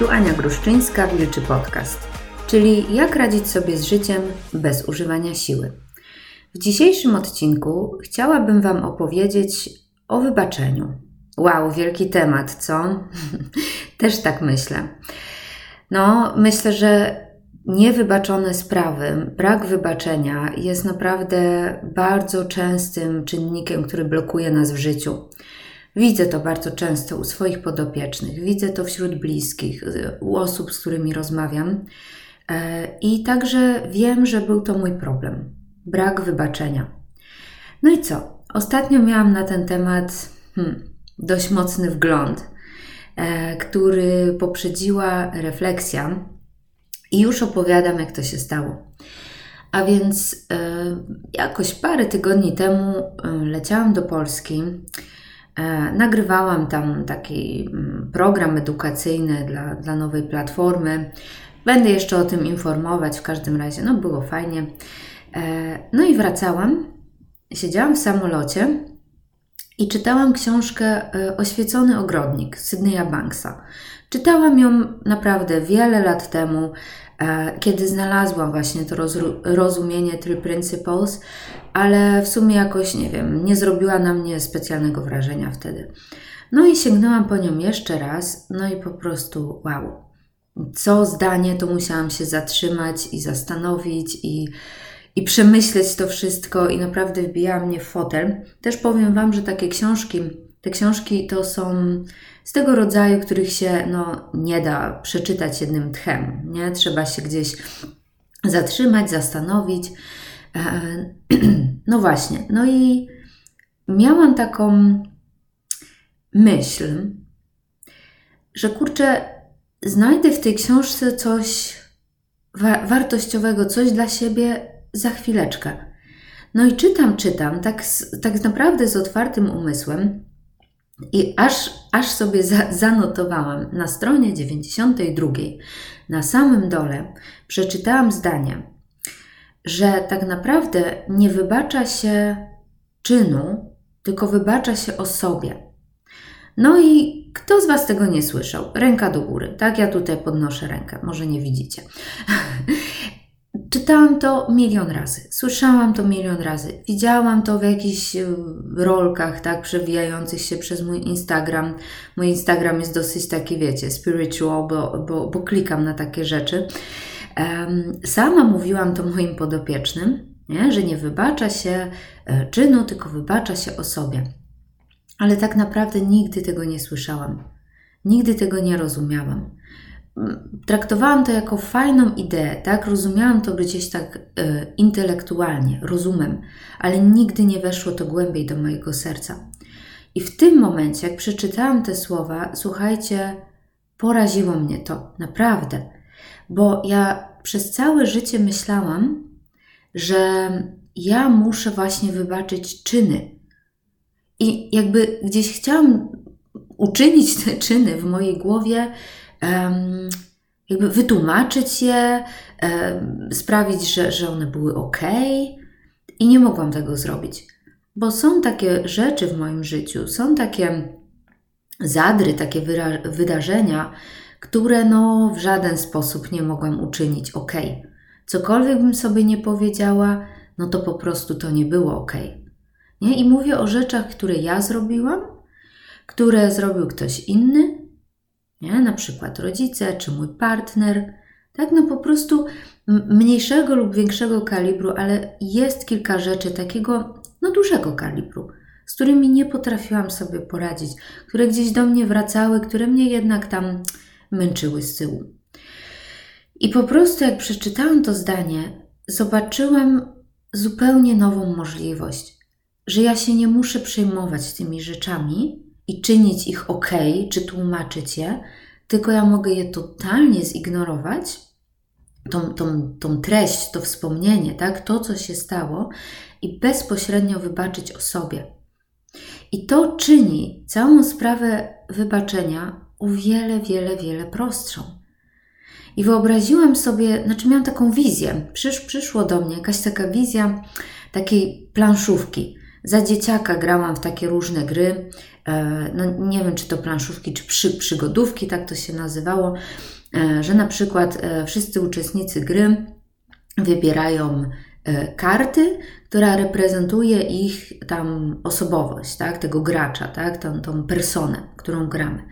Tu Ania Gruszczyńska, Wilczy Podcast, czyli jak radzić sobie z życiem bez używania siły. W dzisiejszym odcinku chciałabym Wam opowiedzieć o wybaczeniu. Wow, wielki temat, co? Też tak myślę. No, myślę, że niewybaczone sprawy, brak wybaczenia jest naprawdę bardzo częstym czynnikiem, który blokuje nas w życiu. Widzę to bardzo często u swoich podopiecznych, widzę to wśród bliskich, u osób, z którymi rozmawiam. E, I także wiem, że był to mój problem brak wybaczenia. No i co? Ostatnio miałam na ten temat hmm, dość mocny wgląd, e, który poprzedziła refleksja, i już opowiadam, jak to się stało. A więc e, jakoś parę tygodni temu leciałam do Polski. E, nagrywałam tam taki mm, program edukacyjny dla, dla nowej platformy. Będę jeszcze o tym informować, w każdym razie, no było fajnie. E, no i wracałam, siedziałam w samolocie i czytałam książkę e, Oświecony ogrodnik Sydneya Banksa. Czytałam ją naprawdę wiele lat temu, kiedy znalazłam właśnie to rozumienie Three Principles, ale w sumie jakoś, nie wiem, nie zrobiła na mnie specjalnego wrażenia wtedy. No i sięgnęłam po nią jeszcze raz, no i po prostu wow. Co zdanie, to musiałam się zatrzymać i zastanowić i i przemyśleć to wszystko i naprawdę wbijała mnie w fotel. Też powiem Wam, że takie książki, te książki to są z tego rodzaju, których się no, nie da przeczytać jednym tchem. Nie? Trzeba się gdzieś zatrzymać, zastanowić. E, no właśnie, no i miałam taką myśl, że kurczę, znajdę w tej książce coś wa wartościowego, coś dla siebie, za chwileczkę. No i czytam, czytam, tak, tak naprawdę z otwartym umysłem i aż, aż sobie za, zanotowałam na stronie 92, na samym dole, przeczytałam zdanie, że tak naprawdę nie wybacza się czynu, tylko wybacza się osobie. No i kto z Was tego nie słyszał? Ręka do góry. Tak, ja tutaj podnoszę rękę, może nie widzicie. Czytałam to milion razy, słyszałam to milion razy, widziałam to w jakichś e, rolkach, tak, przewijających się przez mój Instagram. Mój Instagram jest dosyć taki, wiecie, spiritual, bo, bo, bo klikam na takie rzeczy. Sama mówiłam to moim podopiecznym, nie? że nie wybacza się e, czynu, tylko wybacza się osobie. Ale tak naprawdę nigdy tego nie słyszałam. Nigdy tego nie rozumiałam traktowałam to jako fajną ideę, tak? Rozumiałam to gdzieś tak y, intelektualnie, rozumem, ale nigdy nie weszło to głębiej do mojego serca. I w tym momencie, jak przeczytałam te słowa, słuchajcie, poraziło mnie to, naprawdę. Bo ja przez całe życie myślałam, że ja muszę właśnie wybaczyć czyny. I jakby gdzieś chciałam uczynić te czyny w mojej głowie jakby wytłumaczyć je, sprawić, że, że one były ok, i nie mogłam tego zrobić. Bo są takie rzeczy w moim życiu, są takie zadry, takie wydarzenia, które no w żaden sposób nie mogłam uczynić ok. Cokolwiek bym sobie nie powiedziała, no to po prostu to nie było ok. Nie? I mówię o rzeczach, które ja zrobiłam, które zrobił ktoś inny, nie? na przykład rodzice czy mój partner. Tak, no po prostu mniejszego lub większego kalibru, ale jest kilka rzeczy takiego, no dużego kalibru, z którymi nie potrafiłam sobie poradzić, które gdzieś do mnie wracały, które mnie jednak tam męczyły z tyłu. I po prostu, jak przeczytałam to zdanie, zobaczyłam zupełnie nową możliwość, że ja się nie muszę przejmować tymi rzeczami, i czynić ich ok, czy tłumaczyć je, tylko ja mogę je totalnie zignorować, tą, tą, tą treść, to wspomnienie, tak, to co się stało i bezpośrednio wybaczyć o sobie. I to czyni całą sprawę wybaczenia o wiele, wiele, wiele prostszą. I wyobraziłam sobie, znaczy miałam taką wizję, Przysz, przyszło do mnie jakaś taka wizja takiej planszówki, Za dzieciaka grałam w takie różne gry. E, no, nie wiem, czy to planszówki, czy przy, przygodówki, tak to się nazywało, e, że na przykład e, wszyscy uczestnicy gry wybierają karty, która reprezentuje ich tam osobowość, tak, tego gracza, tak, tą, tą personę, którą gramy.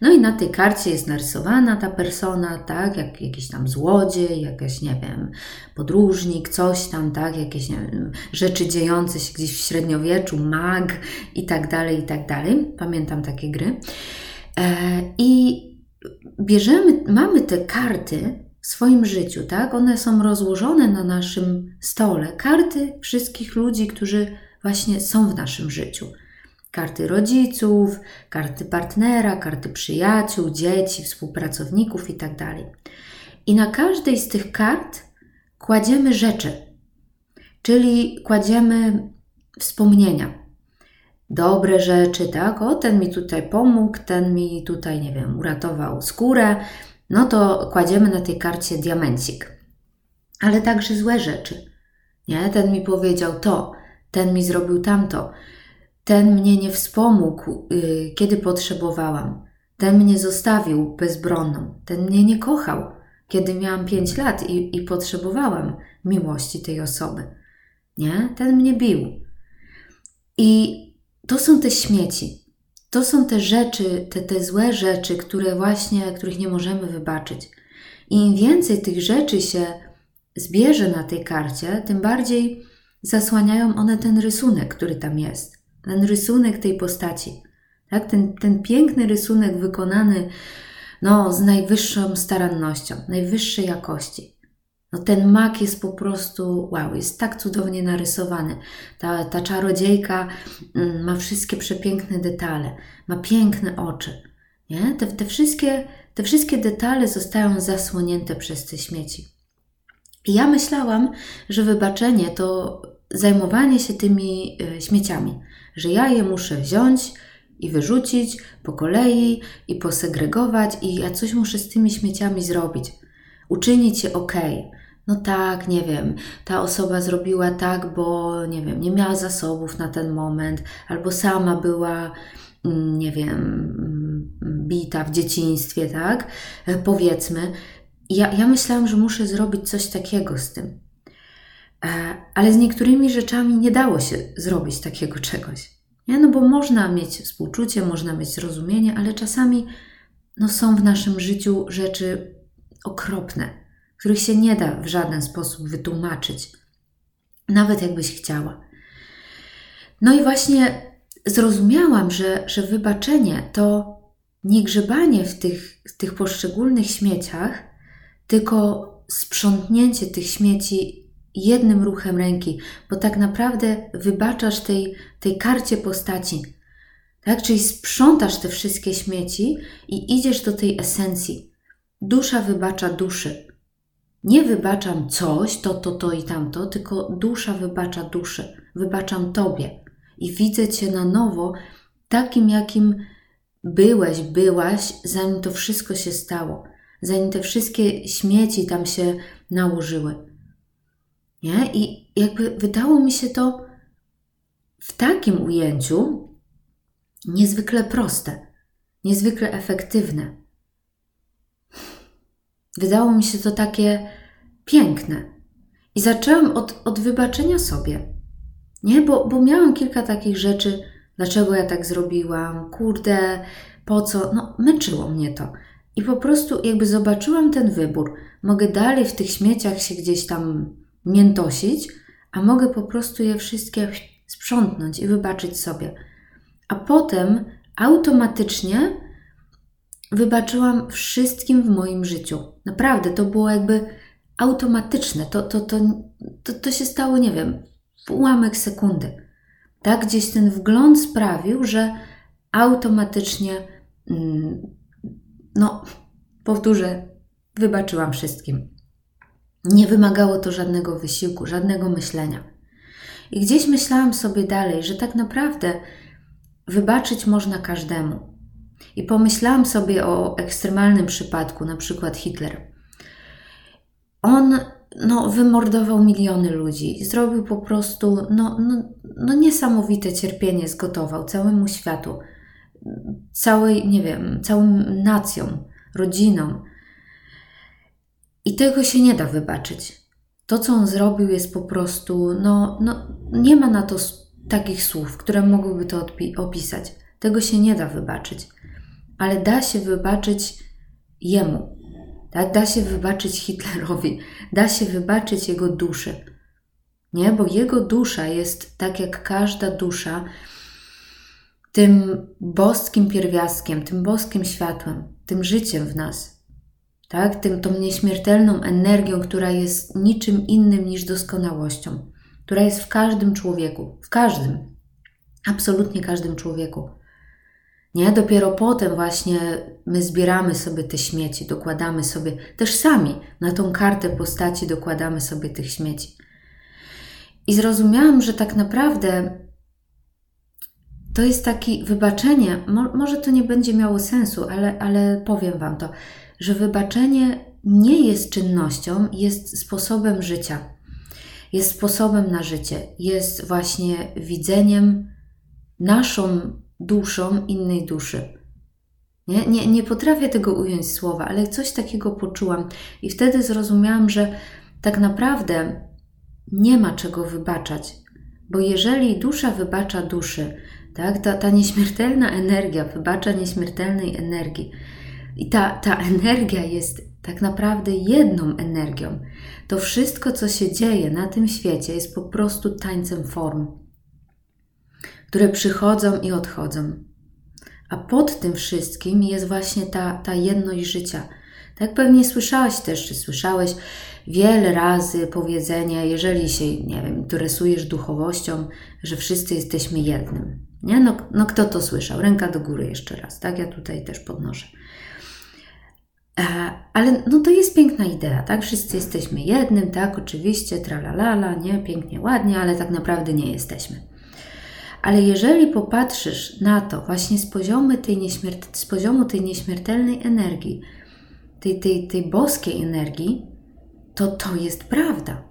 No i na tej karcie jest narysowana ta persona, tak, jak jakiś tam złodziej, jakaś, nie wiem, podróżnik, coś tam, tak, jakieś, nie wiem, rzeczy dziejące się gdzieś w średniowieczu, mag i tak dalej, i tak dalej. Pamiętam takie gry. E, I bierzemy, mamy te karty swoim życiu, tak? One są rozłożone na naszym stole. Karty wszystkich ludzi, którzy właśnie są w naszym życiu. Karty rodziców, karty partnera, karty przyjaciół, dzieci, współpracowników itd. Tak I na każdej z tych kart kładziemy rzeczy, czyli kładziemy wspomnienia, dobre rzeczy, tak? O, ten mi tutaj pomógł, ten mi tutaj, nie wiem, uratował skórę, no to kładziemy na tej karcie diamencik. Ale także złe rzeczy. Nie, ten mi powiedział to, ten mi zrobił tamto, ten mnie nie wspomógł, yy, kiedy potrzebowałam, ten mnie zostawił bezbronną, ten mnie nie kochał, kiedy miałam 5 lat i, i potrzebowałam miłości tej osoby. Nie, ten mnie bił. I to są te śmieci, to są te rzeczy, te, te złe rzeczy, które właśnie, których nie możemy wybaczyć. I im więcej tych rzeczy się zbierze na tej karcie, tym bardziej zasłaniają one ten rysunek, który tam jest. Ten rysunek tej postaci. Tak? Ten, ten piękny rysunek wykonany no, z najwyższą starannością, najwyższej jakości. No ten mak jest po prostu wow, jest tak cudownie narysowany. Ta, ta czarodziejka mm, ma wszystkie przepiękne detale, ma piękne oczy. Nie? Te, te, wszystkie, te wszystkie detale zostają zasłonięte przez te śmieci. I ja myślałam, że wybaczenie to zajmowanie się tymi y, śmieciami, że ja je muszę wziąć i wyrzucić po kolei i posegregować, i ja coś muszę z tymi śmieciami zrobić uczynić je ok. No tak, nie wiem, ta osoba zrobiła tak, bo nie wiem, nie miała zasobów na ten moment, albo sama była, mm, nie wiem, mm, bita w dzieciństwie, tak? E, powiedzmy. Ja, ja myślałam, że muszę zrobić coś takiego z tym. E, ale z niektórymi rzeczami nie dało się zrobić takiego czegoś. Nie? No bo można mieć współczucie, można mieć zrozumienie, ale czasami no, są w naszym życiu rzeczy okropne, których się nie da w żaden sposób wytłumaczyć, nawet jakbyś chciała. No i właśnie zrozumiałam, że, że wybaczenie to nie grzebanie w tych, w tych poszczególnych śmieciach, tylko sprzątnięcie tych śmieci jednym ruchem ręki, bo tak naprawdę wybaczasz tej, tej karcie postaci. Tak? Czyli sprzątasz te wszystkie śmieci i idziesz do tej esencji. Dusza wybacza duszy. Nie wybaczam coś, to, to, to i tamto, tylko dusza wybacza duszy. Wybaczam Tobie i widzę Cię na nowo takim, jakim byłeś, byłaś, zanim to wszystko się stało, zanim te wszystkie śmieci tam się nałożyły. Nie? I jakby wydało mi się to w takim ujęciu niezwykle proste, niezwykle efektywne. Wydało mi się to takie piękne. I zaczęłam od, od wybaczenia sobie. Nie, bo, bo miałam kilka takich rzeczy, dlaczego ja tak zrobiłam, kurde, po co, no męczyło mnie to. I po prostu jakby zobaczyłam ten wybór. Mogę dalej w tych śmieciach się gdzieś tam miętosić, a mogę po prostu je wszystkie sprzątnąć i wybaczyć sobie. A potem automatycznie wybaczyłam wszystkim w moim życiu. Naprawdę, to było jakby automatyczne. To, to, to, to, to się stało, nie wiem, w ułamek sekundy. Tak, gdzieś ten wgląd sprawił, że automatycznie, mm, no, powtórzę, wybaczyłam wszystkim. Nie wymagało to żadnego wysiłku, żadnego myślenia. I gdzieś myślałam sobie dalej, że tak naprawdę wybaczyć można każdemu. I pomyślałam sobie o ekstremalnym przypadku, na przykład Hitler. On no, wymordował miliony ludzi, zrobił po prostu no, no, no niesamowite cierpienie, zgotował całemu światu, całej, nie wiem, całym nacjom, rodzinom. I tego się nie da wybaczyć. To, co on zrobił, jest po prostu, no, no nie ma na to takich słów, które mogłyby to opisać. Tego się nie da wybaczyć, ale da się wybaczyć jemu. Tak? Da się wybaczyć Hitlerowi, da się wybaczyć jego duszy. Nie, bo jego dusza jest tak jak każda dusza, tym boskim pierwiastkiem, tym boskim światłem, tym życiem w nas. Tak? Tym, tą nieśmiertelną energią, która jest niczym innym niż doskonałością, która jest w każdym człowieku, w każdym, absolutnie każdym człowieku. Nie? Dopiero potem właśnie my zbieramy sobie te śmieci, dokładamy sobie, też sami na tą kartę postaci dokładamy sobie tych śmieci. I zrozumiałam, że tak naprawdę to jest takie wybaczenie, mo, może to nie będzie miało sensu, ale, ale powiem Wam to, że wybaczenie nie jest czynnością, jest sposobem życia. Jest sposobem na życie, jest właśnie widzeniem naszą duszą innej duszy. Nie, nie, nie potrafię tego ująć słowa, ale coś takiego poczułam. I wtedy zrozumiałam, że tak naprawdę nie ma czego wybaczać, bo jeżeli dusza wybacza duszy, tak, ta, ta nieśmiertelna energia wybacza nieśmiertelnej energii. I ta, ta energia jest tak naprawdę jedną energią, to wszystko, co się dzieje na tym świecie, jest po prostu tańcem form które przychodzą i odchodzą. A pod tym wszystkim jest właśnie ta, ta jedność życia. Tak pewnie słyszałaś też, czy słyszałeś wiele razy powiedzenie, jeżeli się, nie wiem, interesujesz duchowością, że wszyscy jesteśmy jednym. Nie? No, no kto to słyszał? Ręka do góry jeszcze raz, tak? Ja tutaj też podnoszę. E, ale no to jest piękna idea, tak? Wszyscy jesteśmy jednym, tak? Oczywiście, tralalala, nie? Pięknie, ładnie, ale tak naprawdę nie jesteśmy. Ale jeżeli popatrzysz na to właśnie z poziomu tej, z poziomu tej nieśmiertelnej energii, tej, tej, tej boskiej energii, to to jest prawda.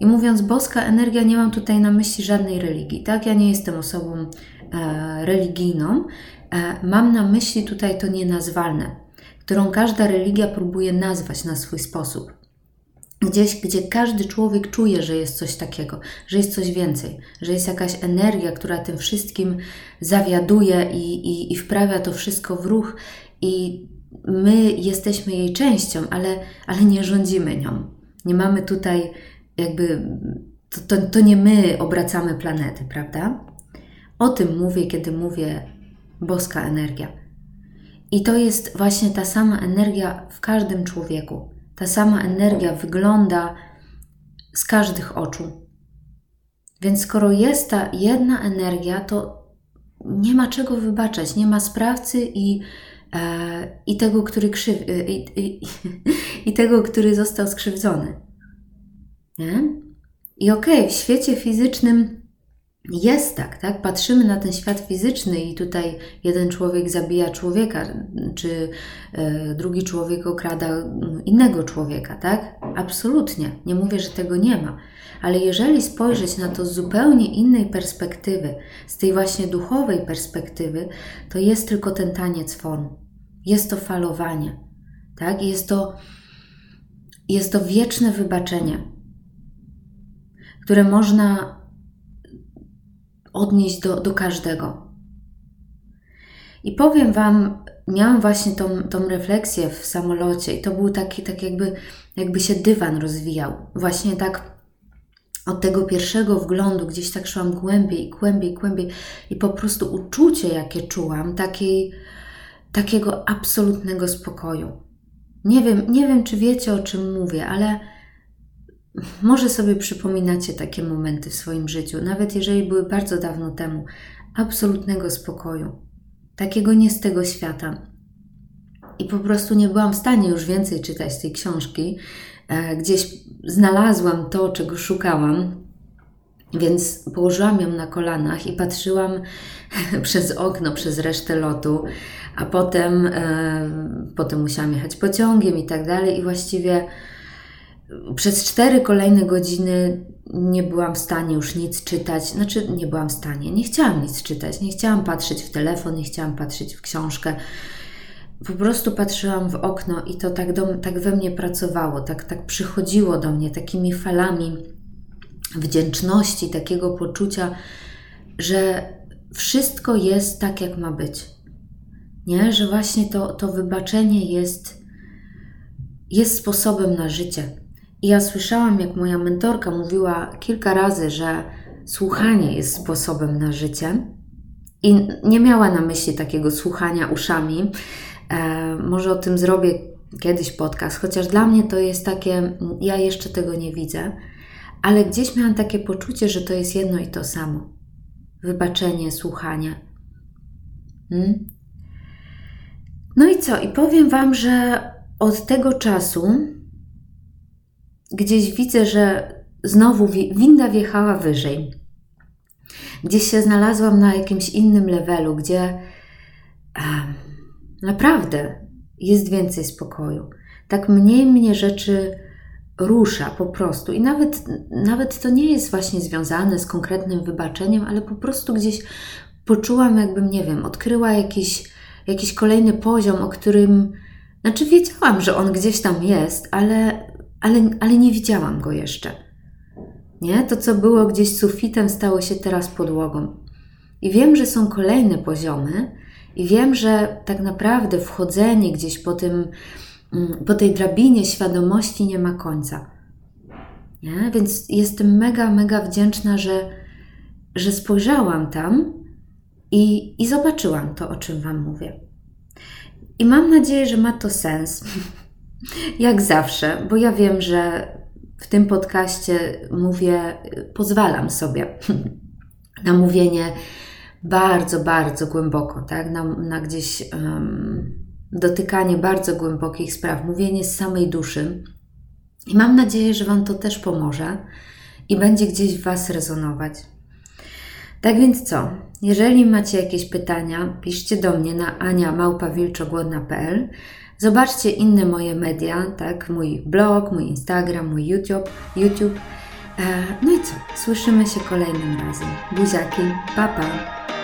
I mówiąc boska energia, nie mam tutaj na myśli żadnej religii, tak? Ja nie jestem osobą e, religijną. E, mam na myśli tutaj to nienazwalne, którą każda religia próbuje nazwać na swój sposób. Gdzieś, gdzie każdy człowiek czuje, że jest coś takiego, że jest coś więcej, że jest jakaś energia, która tym wszystkim zawiaduje i, i, i wprawia to wszystko w ruch, i my jesteśmy jej częścią, ale, ale nie rządzimy nią. Nie mamy tutaj jakby. To, to, to nie my obracamy planety, prawda? O tym mówię, kiedy mówię boska energia. I to jest właśnie ta sama energia w każdym człowieku ta sama energia wygląda z każdych oczu. Więc skoro jest ta jedna energia, to nie ma czego wybaczać, nie ma sprawcy i, e, i tego, który krzyw, e, i, i, i, tego, który został skrzywdzony. Nie? I okej, okay, w świecie fizycznym jest tak, tak? Patrzymy na ten świat fizyczny i tutaj jeden człowiek zabija człowieka, czy e, drugi człowiek okrada innego człowieka, tak? Absolutnie. Nie mówię, że tego nie ma. Ale jeżeli spojrzeć na to z zupełnie innej perspektywy, z tej właśnie duchowej perspektywy, to jest tylko ten taniec form. Jest to falowanie, tak? Jest to, jest to wieczne wybaczenie, które można odnieść do, do każdego. I powiem Wam, miałam właśnie tą, tą refleksję w samolocie i to był taki, tak jakby, jakby się dywan rozwijał. Właśnie tak od tego pierwszego wglądu gdzieś tak szłam głębiej, głębiej, głębiej i po prostu uczucie, jakie czułam, takiej, takiego absolutnego spokoju. Nie wiem, nie wiem, czy wiecie, o czym mówię, ale może sobie przypominacie takie momenty w swoim życiu, nawet jeżeli były bardzo dawno temu, absolutnego spokoju, takiego nie z tego świata. I po prostu nie byłam w stanie już więcej czytać tej książki. E, gdzieś znalazłam to, czego szukałam, więc położyłam ją na kolanach i patrzyłam przez okno, przez resztę lotu, a potem, e, potem musiałam jechać pociągiem i tak dalej. I właściwie przez cztery kolejne godziny nie byłam w stanie już nic czytać. Znaczy, nie byłam w stanie, nie chciałam nic czytać, nie chciałam patrzeć w telefon, nie chciałam patrzeć w książkę. Po prostu patrzyłam w okno i to tak, do, tak we mnie pracowało, tak, tak przychodziło do mnie takimi falami wdzięczności, takiego poczucia, że wszystko jest tak, jak ma być. Nie? Że właśnie to, to wybaczenie jest, jest sposobem na życie. Ja słyszałam, jak moja mentorka mówiła kilka razy, że słuchanie jest sposobem na życie. I nie miała na myśli takiego słuchania uszami. E, może o tym zrobię kiedyś podcast, chociaż dla mnie to jest takie, ja jeszcze tego nie widzę, ale gdzieś miałam takie poczucie, że to jest jedno i to samo. Wybaczenie, słuchanie. Hmm? No i co? I powiem Wam, że od tego czasu gdzieś widzę, że znowu winda wjechała wyżej. Gdzieś się znalazłam na jakimś innym levelu, gdzie naprawdę jest więcej spokoju. Tak mniej mnie rzeczy rusza po prostu. I nawet, nawet to nie jest właśnie związane z konkretnym wybaczeniem, ale po prostu gdzieś poczułam, jakbym, nie wiem, odkryła jakiś, jakiś kolejny poziom, o którym, znaczy wiedziałam, że on gdzieś tam jest, ale, ale, ale nie widziałam go jeszcze. Nie? To, co było gdzieś sufitem, stało się teraz podłogą. I wiem, że są kolejne poziomy, i wiem, że tak naprawdę wchodzenie gdzieś po tym, mm, po tej drabinie świadomości nie ma końca. Nie? Więc jestem mega, mega wdzięczna, że, że spojrzałam tam i, i zobaczyłam to, o czym Wam mówię. I mam nadzieję, że ma to sens. Jak zawsze, bo ja wiem, że w tym podcaście mówię, pozwalam sobie na mówienie bardzo, bardzo głęboko, tak? na, na gdzieś um, dotykanie bardzo głębokich spraw, mówienie z samej duszy. I mam nadzieję, że Wam to też pomoże i będzie gdzieś w Was rezonować. Tak więc co? Jeżeli macie jakieś pytania, piszcie do mnie na aniamałpawilczogłodna.pl Zobaczcie inne moje media, tak? Mój blog, mój Instagram, mój YouTube. YouTube. E, no i co? Słyszymy się kolejnym razem. Buziaki, pa pa!